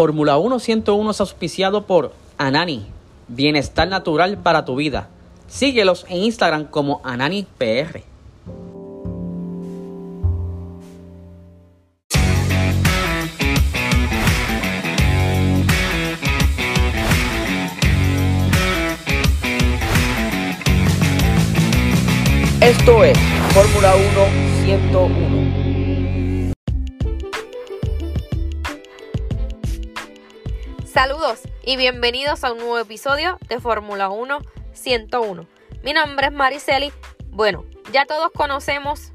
Fórmula 1 101 es auspiciado por Anani, bienestar natural para tu vida. Síguelos en Instagram como AnaniPR. Esto es Fórmula 1 101. Saludos y bienvenidos a un nuevo episodio de Fórmula 1 101. Mi nombre es Mariceli. Bueno, ya todos conocemos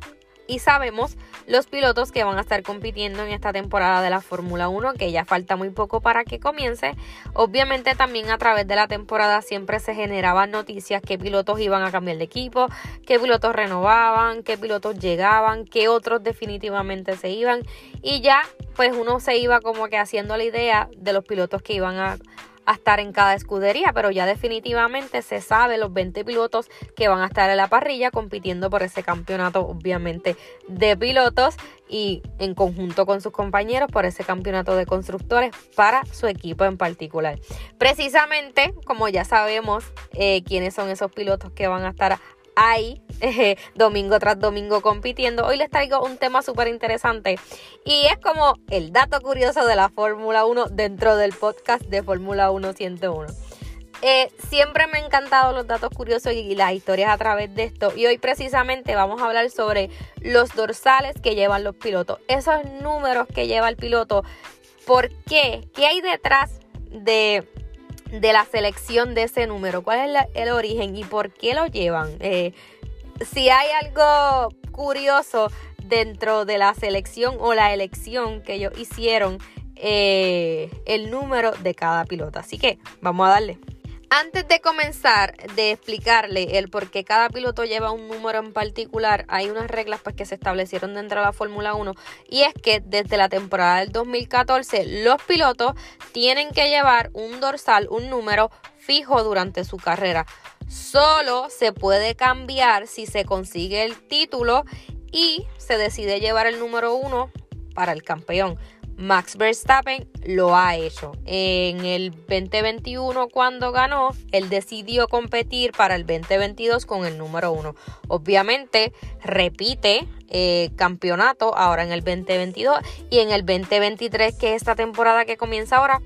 y sabemos los pilotos que van a estar compitiendo en esta temporada de la Fórmula 1, que ya falta muy poco para que comience. Obviamente también a través de la temporada siempre se generaban noticias qué pilotos iban a cambiar de equipo, qué pilotos renovaban, qué pilotos llegaban, qué otros definitivamente se iban y ya pues uno se iba como que haciendo la idea de los pilotos que iban a a estar en cada escudería, pero ya definitivamente se sabe los 20 pilotos que van a estar en la parrilla compitiendo por ese campeonato, obviamente, de pilotos y en conjunto con sus compañeros por ese campeonato de constructores para su equipo en particular. Precisamente, como ya sabemos eh, quiénes son esos pilotos que van a estar ahí eh, domingo tras domingo compitiendo. Hoy les traigo un tema súper interesante y es como el dato curioso de la Fórmula 1 dentro del podcast de Fórmula 1 101. Eh, siempre me han encantado los datos curiosos y las historias a través de esto. Y hoy precisamente vamos a hablar sobre los dorsales que llevan los pilotos. Esos números que lleva el piloto. ¿Por qué? ¿Qué hay detrás de de la selección de ese número? ¿Cuál es el origen y por qué lo llevan? Eh, si hay algo curioso dentro de la selección o la elección que ellos hicieron, eh, el número de cada piloto. Así que vamos a darle. Antes de comenzar de explicarle el por qué cada piloto lleva un número en particular, hay unas reglas pues, que se establecieron dentro de la Fórmula 1 y es que desde la temporada del 2014 los pilotos tienen que llevar un dorsal, un número fijo durante su carrera. Solo se puede cambiar si se consigue el título y se decide llevar el número 1 para el campeón. Max Verstappen lo ha hecho. En el 2021 cuando ganó, él decidió competir para el 2022 con el número uno. Obviamente repite eh, campeonato ahora en el 2022 y en el 2023 que es esta temporada que comienza ahora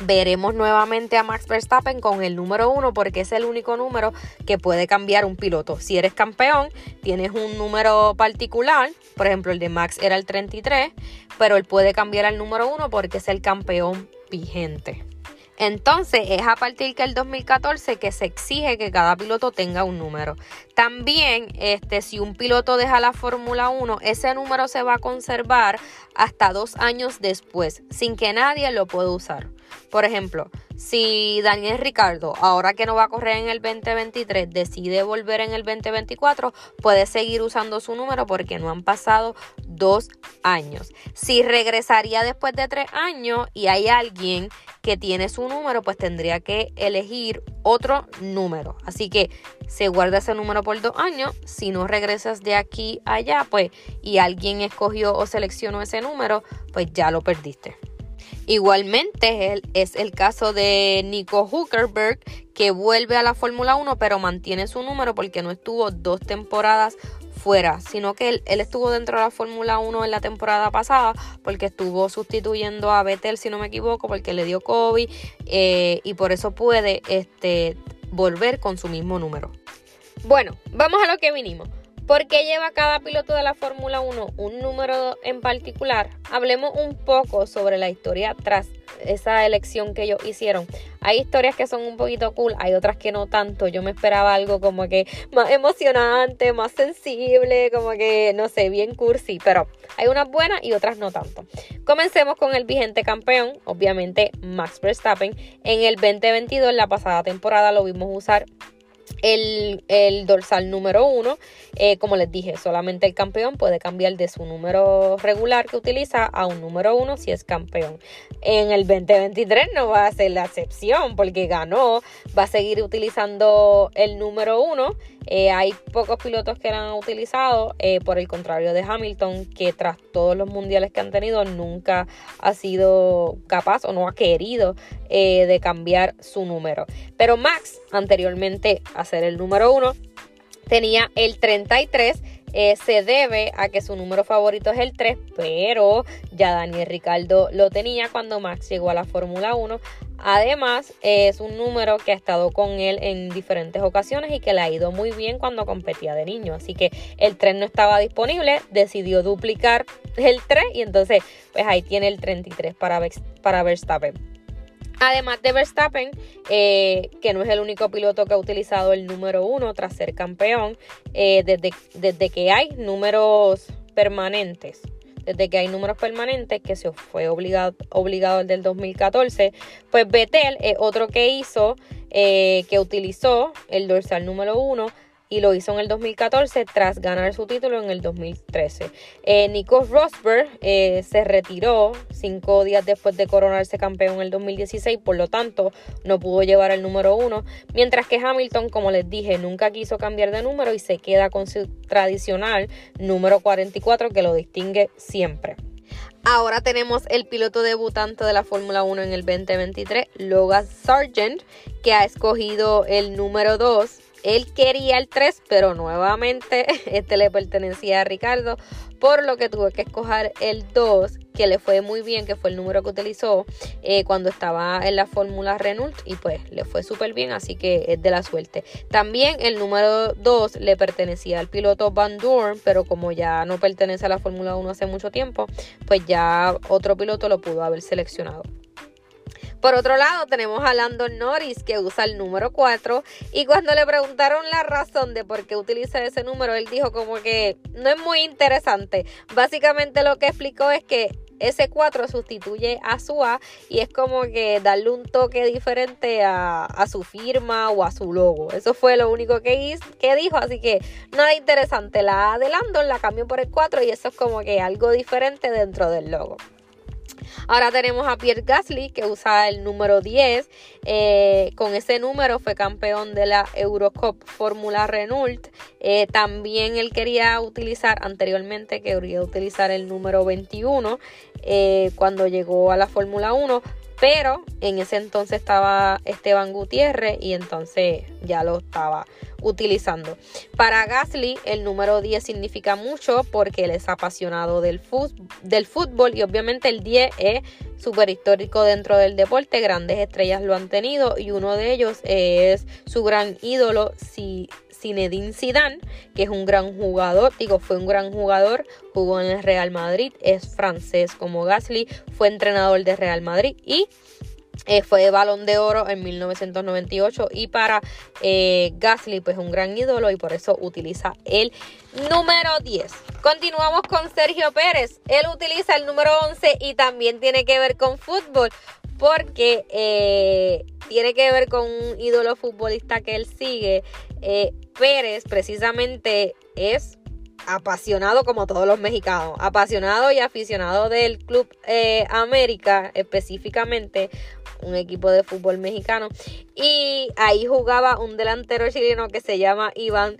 veremos nuevamente a Max Verstappen con el número uno porque es el único número que puede cambiar un piloto. Si eres campeón, tienes un número particular, por ejemplo el de Max era el 33, pero él puede cambiar al número uno porque es el campeón vigente. Entonces es a partir del 2014 que se exige que cada piloto tenga un número. También, este, si un piloto deja la Fórmula 1, ese número se va a conservar hasta dos años después, sin que nadie lo pueda usar. Por ejemplo, si Daniel Ricardo, ahora que no va a correr en el 2023, decide volver en el 2024, puede seguir usando su número porque no han pasado dos años. Si regresaría después de tres años y hay alguien que tiene su número, pues tendría que elegir otro número. Así que se guarda ese número por dos años. Si no regresas de aquí allá, pues, y alguien escogió o seleccionó ese número, pues ya lo perdiste. Igualmente es el caso de Nico Huckerberg, que vuelve a la Fórmula 1, pero mantiene su número porque no estuvo dos temporadas fuera, sino que él, estuvo dentro de la Fórmula 1 en la temporada pasada porque estuvo sustituyendo a Vettel, si no me equivoco, porque le dio COVID eh, y por eso puede este, volver con su mismo número. Bueno, vamos a lo que vinimos. ¿Por qué lleva cada piloto de la Fórmula 1 un número en particular? Hablemos un poco sobre la historia tras esa elección que ellos hicieron. Hay historias que son un poquito cool, hay otras que no tanto. Yo me esperaba algo como que más emocionante, más sensible, como que, no sé, bien cursi, pero hay unas buenas y otras no tanto. Comencemos con el vigente campeón, obviamente Max Verstappen. En el 2022, en la pasada temporada, lo vimos usar el, dorsal número uno. Eh, como les dije, solamente el campeón puede cambiar de su número regular que utiliza a un número uno si es campeón. En el 2023 no va a ser la excepción porque ganó, va a seguir utilizando el número uno Eh, hay pocos pilotos que lo han utilizado, eh, por el contrario de Hamilton, que tras todos los mundiales que han tenido, nunca ha sido capaz o no ha querido de cambiar su número. Pero Max, anteriormente a ser el número uno, tenía el 33 eh, se debe a que su número favorito es el 3, pero ya Daniel Ricardo lo tenía cuando Max llegó a la Fórmula 1. Además, es un número que ha estado con él en diferentes ocasiones y que le ha ido muy bien cuando competía de niño. Así que el 3 no estaba disponible, decidió duplicar el 3 y entonces pues ahí tiene el 33 para, para Verstappen. Además de Verstappen, eh, que no es el único piloto que ha utilizado el número uno tras ser campeón, eh, desde, desde que hay números permanentes desde que hay números permanentes, que se fue obligado, obligado el del 2014, pues Betel es otro que hizo, eh, que utilizó el dorsal número uno y lo hizo en el 2014 tras ganar su título en el 2013. Eh, Nico Rosberg eh, se retiró cinco días después de coronarse campeón en el 2016, por lo tanto no pudo llevar el número uno, mientras que Hamilton, como les dije, nunca quiso cambiar de número y se queda con su tradicional número 44 que lo distingue siempre. Ahora tenemos el piloto debutante de la Fórmula 1 en el 2023, Logan Sargent, que ha escogido el número 2 él quería el 3, pero nuevamente este le pertenecía a Ricardo, por lo que tuve que escoger el 2, que le fue muy bien, que fue el número que utilizó eh, cuando estaba en la Fórmula Renault y pues le fue súper bien, así que es de la suerte. También el número 2 le pertenecía al piloto Van Dorn, pero como ya no pertenece a la Fórmula 1 hace mucho tiempo, pues ya otro piloto lo pudo haber seleccionado. Por otro lado, tenemos a Landon Norris que usa el número 4 y cuando le preguntaron la razón de por qué utiliza ese número, él dijo como que no es muy interesante. Básicamente lo que explicó es que ese 4 sustituye a su A y es como que darle un toque diferente a, su firma o a su logo. Eso fue lo único que, que dijo, así que nada interesante. La A de Landon la cambió por el 4 y eso es como que algo diferente dentro del logo. Ahora tenemos a Pierre Gasly que usa el número 10. Eh, con ese número fue campeón de la Eurocup Fórmula Renault. Eh, también él quería utilizar, anteriormente quería utilizar el número 21 eh, cuando llegó a la Fórmula 1 pero en ese entonces estaba Esteban Gutiérrez y entonces ya lo estaba utilizando. Para Gasly el número 10 significa mucho porque él es apasionado del, fútbol y obviamente el 10 es súper histórico dentro del deporte, grandes estrellas lo han tenido y uno de ellos es su gran ídolo, si Zinedine Zidane, que es un gran jugador, digo, fue un gran jugador, jugó en el Real Madrid, es francés como Gasly, fue entrenador de Real Madrid y eh, fue balón de oro en 1998 y para eh, Gasly pues un gran ídolo y por eso utiliza el número 10. Continuamos con Sergio Pérez. Él utiliza el número 11 y también tiene que ver con fútbol porque eh, tiene que ver con un ídolo futbolista que él sigue. Eh, Pérez precisamente es apasionado como todos los mexicanos, apasionado y aficionado del Club eh, América, específicamente un equipo de fútbol mexicano. Y ahí jugaba un delantero chileno que se llama Iván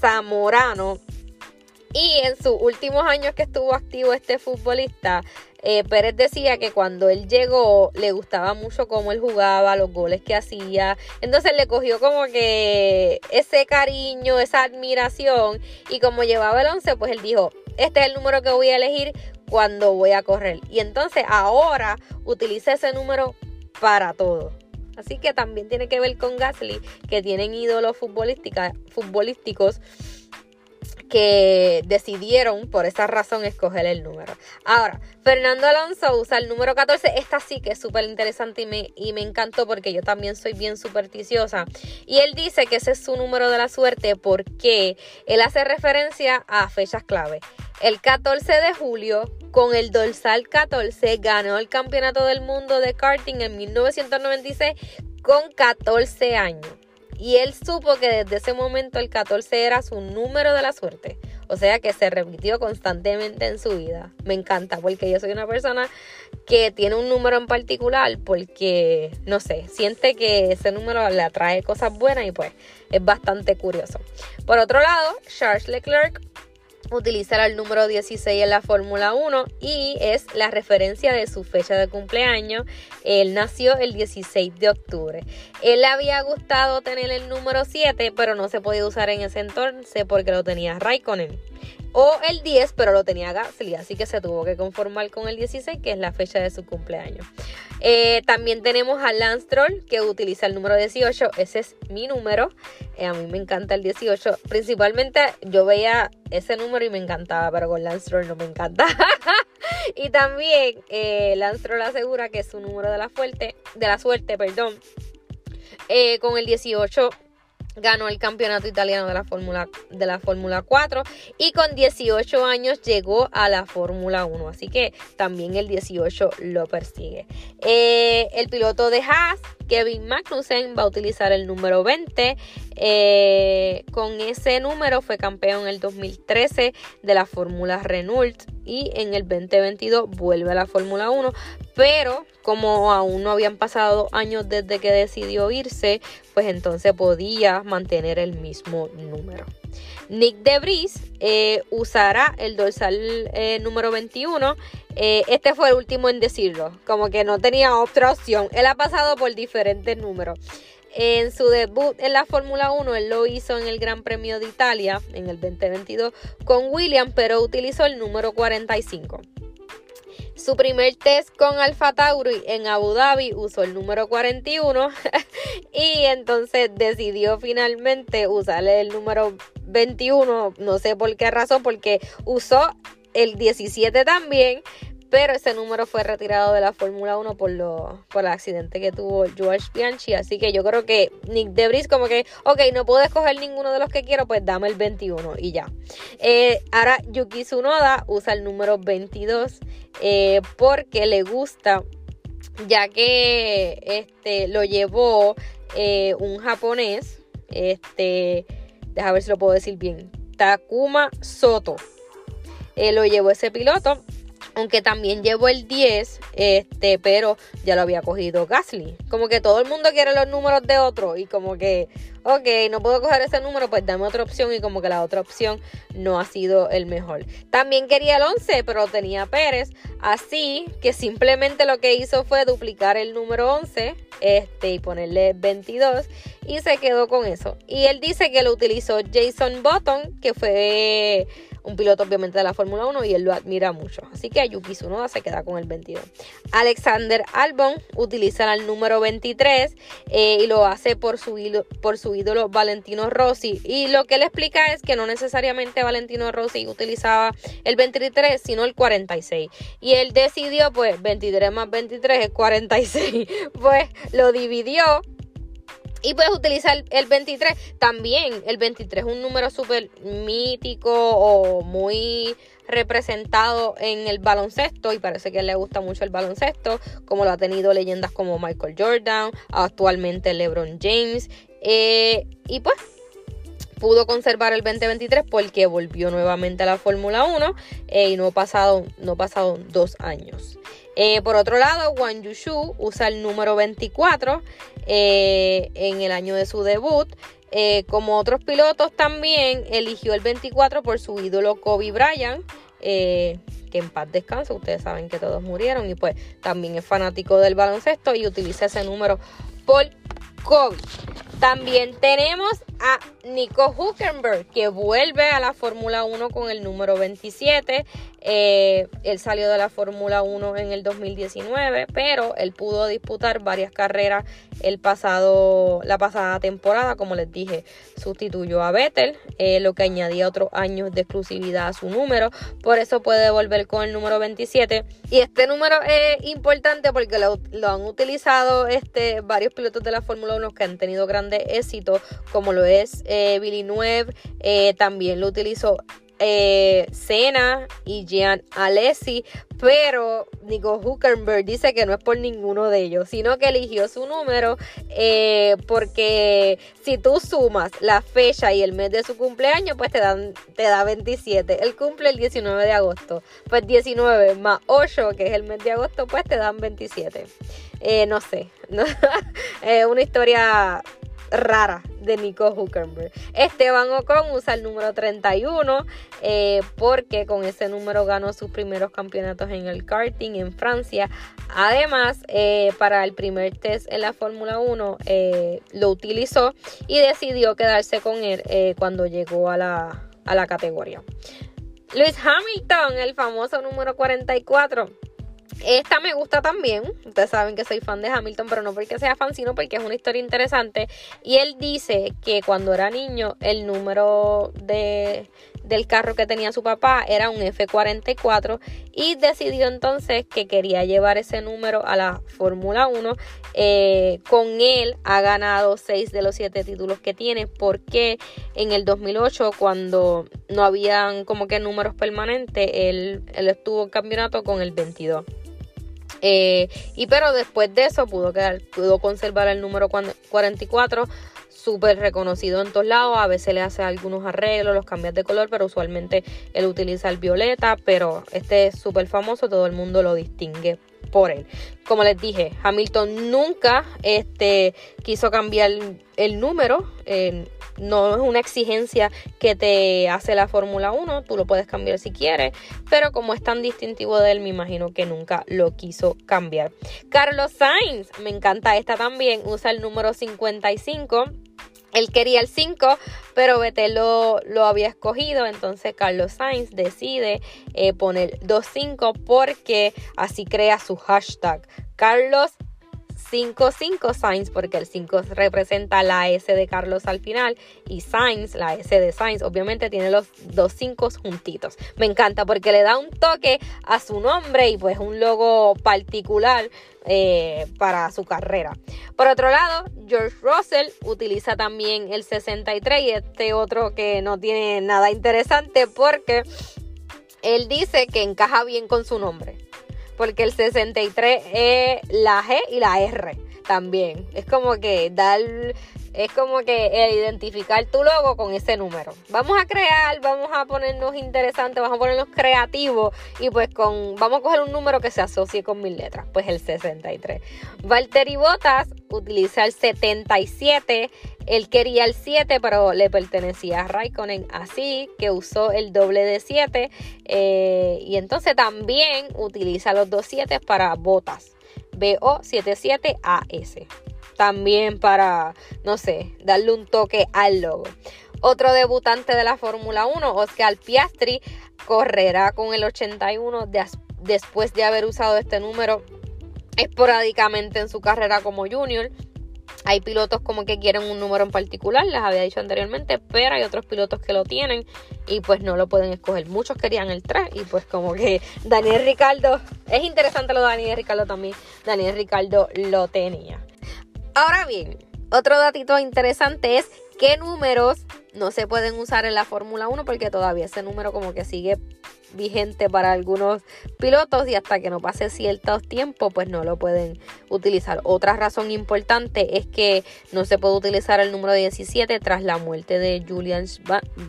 Zamorano. Y en sus últimos años que estuvo activo este futbolista, eh, Pérez decía que cuando él llegó le gustaba mucho cómo él jugaba, los goles que hacía. Entonces le cogió como que ese cariño, esa admiración. Y como llevaba el 11, pues él dijo, este es el número que voy a elegir cuando voy a correr. Y entonces ahora utiliza ese número para todo. Así que también tiene que ver con Gasly, que tienen ídolos futbolísticos que decidieron por esa razón escoger el número. Ahora, Fernando Alonso usa el número 14. Esta sí que es súper interesante y me, y me encantó porque yo también soy bien supersticiosa. Y él dice que ese es su número de la suerte porque él hace referencia a fechas clave. El 14 de julio, con el dorsal 14, ganó el campeonato del mundo de karting en 1996 con 14 años. Y él supo que desde ese momento el 14 era su número de la suerte. O sea que se repitió constantemente en su vida. Me encanta porque yo soy una persona que tiene un número en particular porque, no sé, siente que ese número le atrae cosas buenas y pues es bastante curioso. Por otro lado, Charles Leclerc utilizará el número 16 en la Fórmula 1 y es la referencia de su fecha de cumpleaños. Él nació el 16 de octubre. Él le había gustado tener el número 7, pero no se podía usar en ese entonces porque lo tenía Raikkonen o el 10, pero lo tenía Gasly, así que se tuvo que conformar con el 16, que es la fecha de su cumpleaños. Eh, también tenemos a Lance Troll, que utiliza el número 18, ese es mi número, eh, a mí me encanta el 18, principalmente yo veía ese número y me encantaba, pero con Lance Troll no me encanta. y también eh, Lance Troll asegura que es su número de la, fuerte, de la suerte, perdón, eh, con el 18 ganó el campeonato italiano de la Fórmula de la Fórmula 4 y con 18 años llegó a la Fórmula 1 así que también el 18 lo persigue. Eh, el piloto de Haas Kevin Magnussen va a utilizar el número 20 eh, con ese número fue campeón en el 2013 de la Fórmula Renault y en el 2022 vuelve a la Fórmula 1 pero como aún no habían pasado años desde que decidió irse, pues entonces podía mantener el mismo número. Nick Debris eh, usará el dorsal eh, número 21. Eh, este fue el último en decirlo, como que no tenía otra opción. Él ha pasado por diferentes números. En su debut en la Fórmula 1, él lo hizo en el Gran Premio de Italia en el 2022 con William, pero utilizó el número 45. Su primer test con Alfa Tauri en Abu Dhabi usó el número 41 y entonces decidió finalmente usarle el número 21, no sé por qué razón, porque usó el 17 también, pero ese número fue retirado de la Fórmula 1 por, lo, por el accidente que tuvo George Bianchi. Así que yo creo que Nick Debris como que, ok, no puedo escoger ninguno de los que quiero, pues dame el 21 y ya. Eh, ahora Yuki Tsunoda usa el número 22 eh, porque le gusta, ya que este, lo llevó eh, un japonés, este, déjame ver si lo puedo decir bien, Takuma Soto. lo llevó ese piloto aunque también llevo el 10, este, pero ya lo había cogido Gasly. Como que todo el mundo quiere los números de otro y como que, ok, no puedo coger ese número, pues dame otra opción y como que la otra opción no ha sido el mejor. También quería el 11, pero tenía Pérez, así que simplemente lo que hizo fue duplicar el número 11 este, y ponerle 22 y se quedó con eso. Y él dice que lo utilizó Jason Button, que fue un piloto obviamente de la Fórmula 1 y él lo admira mucho. Así que Yuki Tsunoda se queda con el 22. Alexander Albon utiliza el número 23 eh, y lo hace por su, ídolo, por su ídolo Valentino Rossi. Y lo que él explica es que no necesariamente Valentino Rossi utilizaba el 23, sino el 46. Y él decidió, pues 23 más 23 es 46. Pues lo dividió y puedes utilizar el 23. También el 23 es un número súper mítico o muy representado en el baloncesto y parece que le gusta mucho el baloncesto, como lo ha tenido leyendas como Michael Jordan, actualmente LeBron James. Eh, y pues pudo conservar el 2023 porque volvió nuevamente a la Fórmula 1 eh, y no ha pasado, no dos años. Eh, por otro lado, Wang Yushu usa el número 24 eh, en el año de su debut. Eh, como otros pilotos también eligió el 24 por su ídolo Kobe Bryant, que en paz descansa, ustedes saben que todos murieron y pues también es fanático del baloncesto y utiliza ese número por Kobe. También tenemos a Nico Huckenberg, que vuelve a la Fórmula 1 con el número 27. Eh, él salió de la Fórmula 1 en el 2019, pero él pudo disputar varias carreras el pasado, la pasada temporada. Como les dije, sustituyó a Vettel, eh, lo que añadía otros años de exclusividad a su número. Por eso puede volver con el número 27. Y este número es importante porque lo, han utilizado este, varios pilotos de la Fórmula 1 que han tenido grandes éxitos, como lo es eh, Villeneuve, eh, también lo utilizó eh, y Jean Alessi, pero Nico Huckenberg dice que no es por ninguno de ellos, sino que eligió su número eh, porque si tú sumas la fecha y el mes de su cumpleaños, pues te, dan, te da 27. Él cumple el 19 de agosto, pues 19 más 8, que es el mes de agosto, pues te dan 27. Eh, no sé, una historia rara de Nico Huckenberg. Esteban Ocon usa el número 31 eh, porque con ese número ganó sus primeros campeonatos en el karting en Francia. Además, eh, para el primer test en la Fórmula 1 eh, lo utilizó y decidió quedarse con él cuando llegó a la, a la categoría. Luis Hamilton, el famoso número 44 esta me gusta también. Ustedes saben que soy fan de Hamilton, pero no porque sea fan, sino porque es una historia interesante. Y él dice que cuando era niño, el número de, del carro que tenía su papá era un F44 y decidió entonces que quería llevar ese número a la Fórmula 1. Eh, con él ha ganado 6 de los 7 títulos que tiene porque en el 2008 cuando no habían como que números permanentes, él, él estuvo en campeonato con el 22. Eh, y pero después de eso pudo, quedar, pudo conservar el número 44, súper reconocido en todos lados. A veces le hace algunos arreglos, los cambios de color, pero usualmente él utiliza el violeta. Pero este es súper famoso, todo el mundo lo distingue por él. Como les dije, Hamilton nunca este, quiso cambiar el número. Eh, no es una exigencia que te hace la Fórmula 1, tú lo puedes cambiar si quieres, pero como es tan distintivo de él, me imagino que nunca lo quiso cambiar. Carlos Sainz, me encanta esta también, usa el número 55. Él quería el 5, pero Vettel lo, lo, había escogido. Entonces Carlos Sainz decide eh, poner 2.5 porque así crea su hashtag. Carlos 5, 5 Sainz, porque el 5 representa la S de Carlos al final y Sainz, la S de Sainz, obviamente tiene los dos 5 juntitos. Me encanta porque le da un toque a su nombre y pues un logo particular eh, para su carrera. Por otro lado, George Russell utiliza también el 63 y este otro que no tiene nada interesante porque él dice que encaja bien con su nombre porque el 63 es la G y la R también. Es como que dar es como que identificar tu logo con ese número. Vamos a crear, vamos a ponernos interesantes, vamos a ponernos creativos y pues con vamos a coger un número que se asocie con mil letras, pues el 63. Valtteri Bottas utiliza el 77, él quería el 7 pero le pertenecía a Raikkonen así que usó el doble de 7 eh, y entonces también utiliza los dos 7 para Bottas. BO77AS también para, no sé, darle un toque al logo. Otro debutante de la Fórmula 1, Oscar Piastri, correrá con el 81 después de haber usado este número esporádicamente en su carrera como junior. Hay pilotos como que quieren un número en particular, les había dicho anteriormente, pero hay otros pilotos que lo tienen y pues no lo pueden escoger. Muchos querían el 3 y pues como que Daniel Ricardo, es interesante lo de Daniel Ricardo también, Daniel Ricardo lo tenía. Ahora bien, otro datito interesante es qué números no se pueden usar en la Fórmula 1 porque todavía ese número como que sigue vigente para algunos pilotos y hasta que no pase cierto tiempo pues no lo pueden utilizar. Otra razón importante es que no se puede utilizar el número 17 tras la muerte de Julian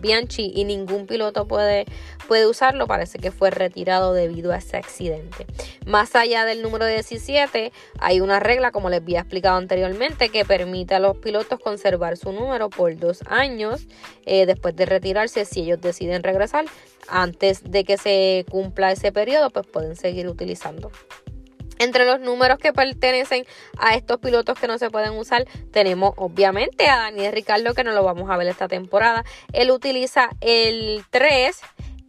Bianchi y ningún piloto puede, puede usarlo. Parece que fue retirado debido a ese accidente. Más allá del número 17 hay una regla como les había explicado anteriormente que permite a los pilotos conservar su número por dos años eh, después de retirarse si ellos deciden regresar antes de que se cumpla ese periodo, pues pueden seguir utilizando. Entre los números que pertenecen a estos pilotos que no se pueden usar, tenemos obviamente a Daniel Ricardo, que no lo vamos a ver esta temporada. Él utiliza el 3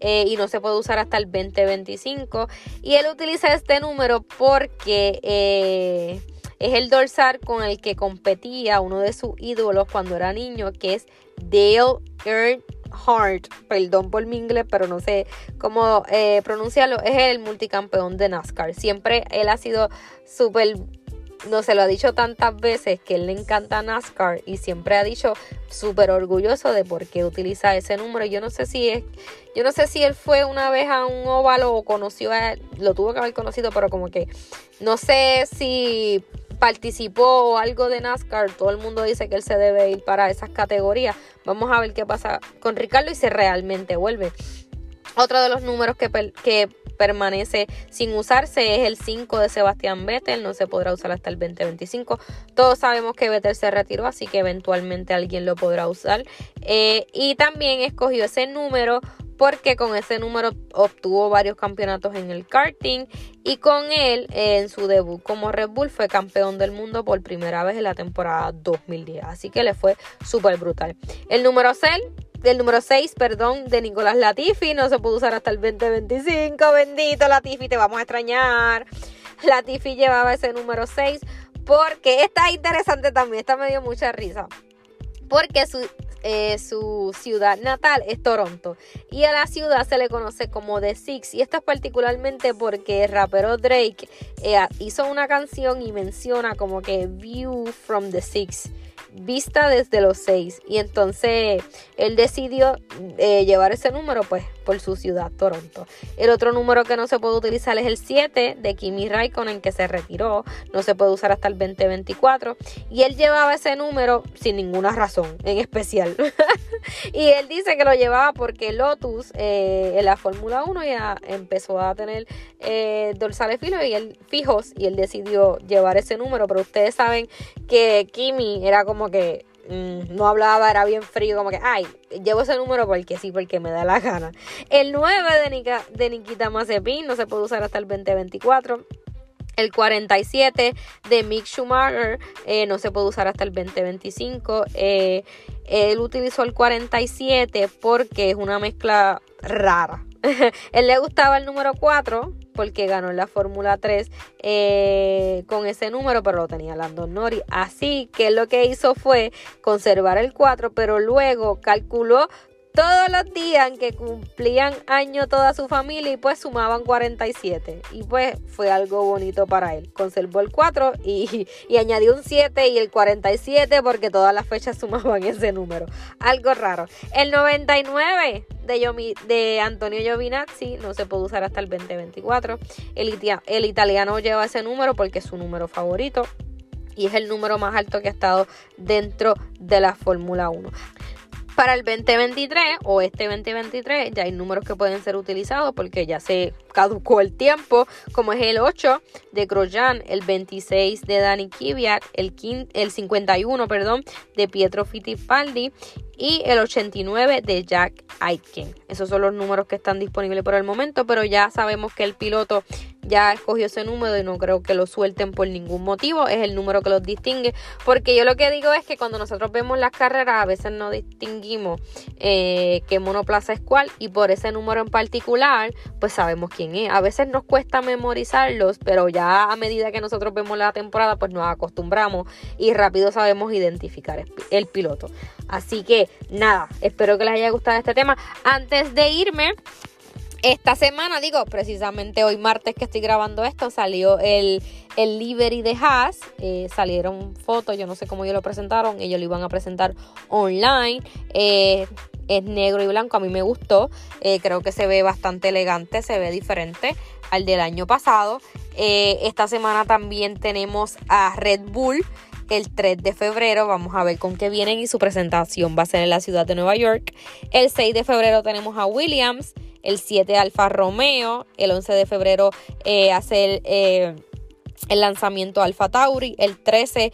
eh, y no se puede usar hasta el 2025. Y él utiliza este número porque eh, es el dorsal con el que competía uno de sus ídolos cuando era niño, que es Dale Earnhardt, perdón por mi inglés, pero no sé cómo eh, pronunciarlo, es el multicampeón de NASCAR. Siempre él ha sido súper no se lo ha dicho tantas veces que él le encanta NASCAR y siempre ha dicho súper orgulloso de por qué utiliza ese número. Yo no sé si es, yo no sé si él fue una vez a un óvalo o conoció a lo tuvo que haber conocido, pero como que no sé si participó algo de NASCAR, todo el mundo dice que él se debe ir para esas categorías. Vamos a ver qué pasa con Ricardo y si realmente vuelve. Otro de los números que, que permanece sin usarse es el 5 de Sebastián Vettel, no se podrá usar hasta el 2025. Todos sabemos que Vettel se retiró, así que eventualmente alguien lo podrá usar. Eh, y también escogió ese número porque con ese número obtuvo varios campeonatos en el karting y con él en su debut como Red Bull fue campeón del mundo por primera vez en la temporada 2010, así que le fue súper brutal. El número 6 del número 6, perdón, de Nicolás Latifi. No se pudo usar hasta el 2025. Bendito Latifi, te vamos a extrañar. Latifi llevaba ese número 6 porque está interesante también. Esta me dio mucha risa. Porque su, eh, su ciudad natal es Toronto. Y a la ciudad se le conoce como The Six. Y esto es particularmente porque el rapero Drake eh, hizo una canción y menciona como que View from the Six vista desde los seis. Y entonces él decidió eh, llevar ese número pues por su ciudad, Toronto. El otro número que no se puede utilizar es el 7 de Kimi Raikkonen que se retiró. No se puede usar hasta el 2024. Y él llevaba ese número sin ninguna razón en especial. y él dice que lo llevaba porque Lotus eh, en la Fórmula 1 ya empezó a tener eh, dorsales fijos y fijos y él decidió llevar ese número. Pero ustedes saben que Kimi era como que mm, no hablaba, era bien frío, como que, ay, llevo ese número porque sí, porque me da la gana. El 9 de, de Nikita Mazepin no se puede usar hasta el 2024. El 47 de Mick Schumacher eh, no se puede usar hasta el 2025. Eh, él utilizó el 47 porque es una mezcla rara. él le gustaba el número 4 porque ganó en la Fórmula 3 eh, con ese número, pero lo tenía Landon Norris. Así que lo que hizo fue conservar el 4, pero luego calculó todos los días en que cumplían año toda su familia y pues sumaban 47. Y pues fue algo bonito para él. Conservó el 4 y, añadió un 7 y el 47 porque todas las fechas sumaban ese número. Algo raro. El 99 de, de Antonio Giovinazzi no se puede usar hasta el 2024. El, el italiano lleva ese número porque es su número favorito y es el número más alto que ha estado dentro de la Fórmula 1. Para el 2023 o este 2023 ya hay números que pueden ser utilizados porque ya se caducó el tiempo, como es el 8 de Grosjean, el 26 de Dani Kvyat, el, el 51 perdón, de Pietro Fittipaldi y el 89 de Jack Aitken. Esos son los números que están disponibles por el momento, pero ya sabemos que el piloto ya escogió ese número y no creo que lo suelten por ningún motivo. Es el número que los distingue. Porque yo lo que digo es que cuando nosotros vemos las carreras, a veces no distinguimos eh, qué monoplaza es cuál. Y por ese número en particular, pues sabemos quién es. A veces nos cuesta memorizarlos, pero ya a medida que nosotros vemos la temporada, pues nos acostumbramos y rápido sabemos identificar el piloto. Así que nada, espero que les haya gustado este tema. Antes de irme, esta semana, digo, precisamente hoy martes que estoy grabando esto, salió el, el livery de Haas. Eh, salieron fotos, yo no sé cómo ellos lo presentaron. Ellos lo iban a presentar online. Eh, es negro y blanco, a mí me gustó. Eh, creo que se ve bastante elegante, se ve diferente al del año pasado. esta semana también tenemos a Red Bull el 3 de febrero. Vamos a ver con qué vienen y su presentación va a ser en la ciudad de Nueva York. El 6 de febrero tenemos a Williams el 7 Alfa Romeo, el 11 de febrero eh, hace el, eh, el lanzamiento Alfa Tauri, el 13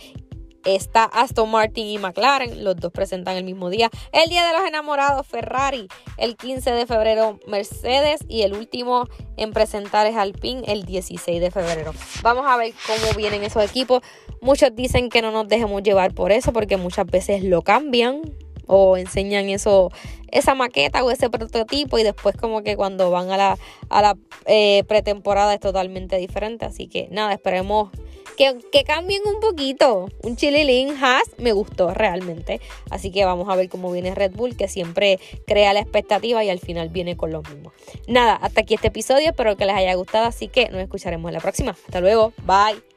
está Aston Martin y McLaren, los dos presentan el mismo día. El Día de los Enamorados, Ferrari, el 15 de febrero Mercedes y el último en presentar es Alpine el 16 de febrero. Vamos a ver cómo vienen esos equipos. Muchos dicen que no nos dejemos llevar por eso porque muchas veces lo cambian o enseñan eso, esa maqueta o ese prototipo y después como que cuando van a la, a la eh, pretemporada es totalmente diferente. Así que nada, esperemos que, que cambien un poquito. Un chililín Haas me gustó realmente. Así que vamos a ver cómo viene Red Bull, que siempre crea la expectativa y al final viene con lo mismo. Nada, hasta aquí este episodio. Espero que les haya gustado. Así que nos escucharemos en la próxima. Hasta luego. Bye.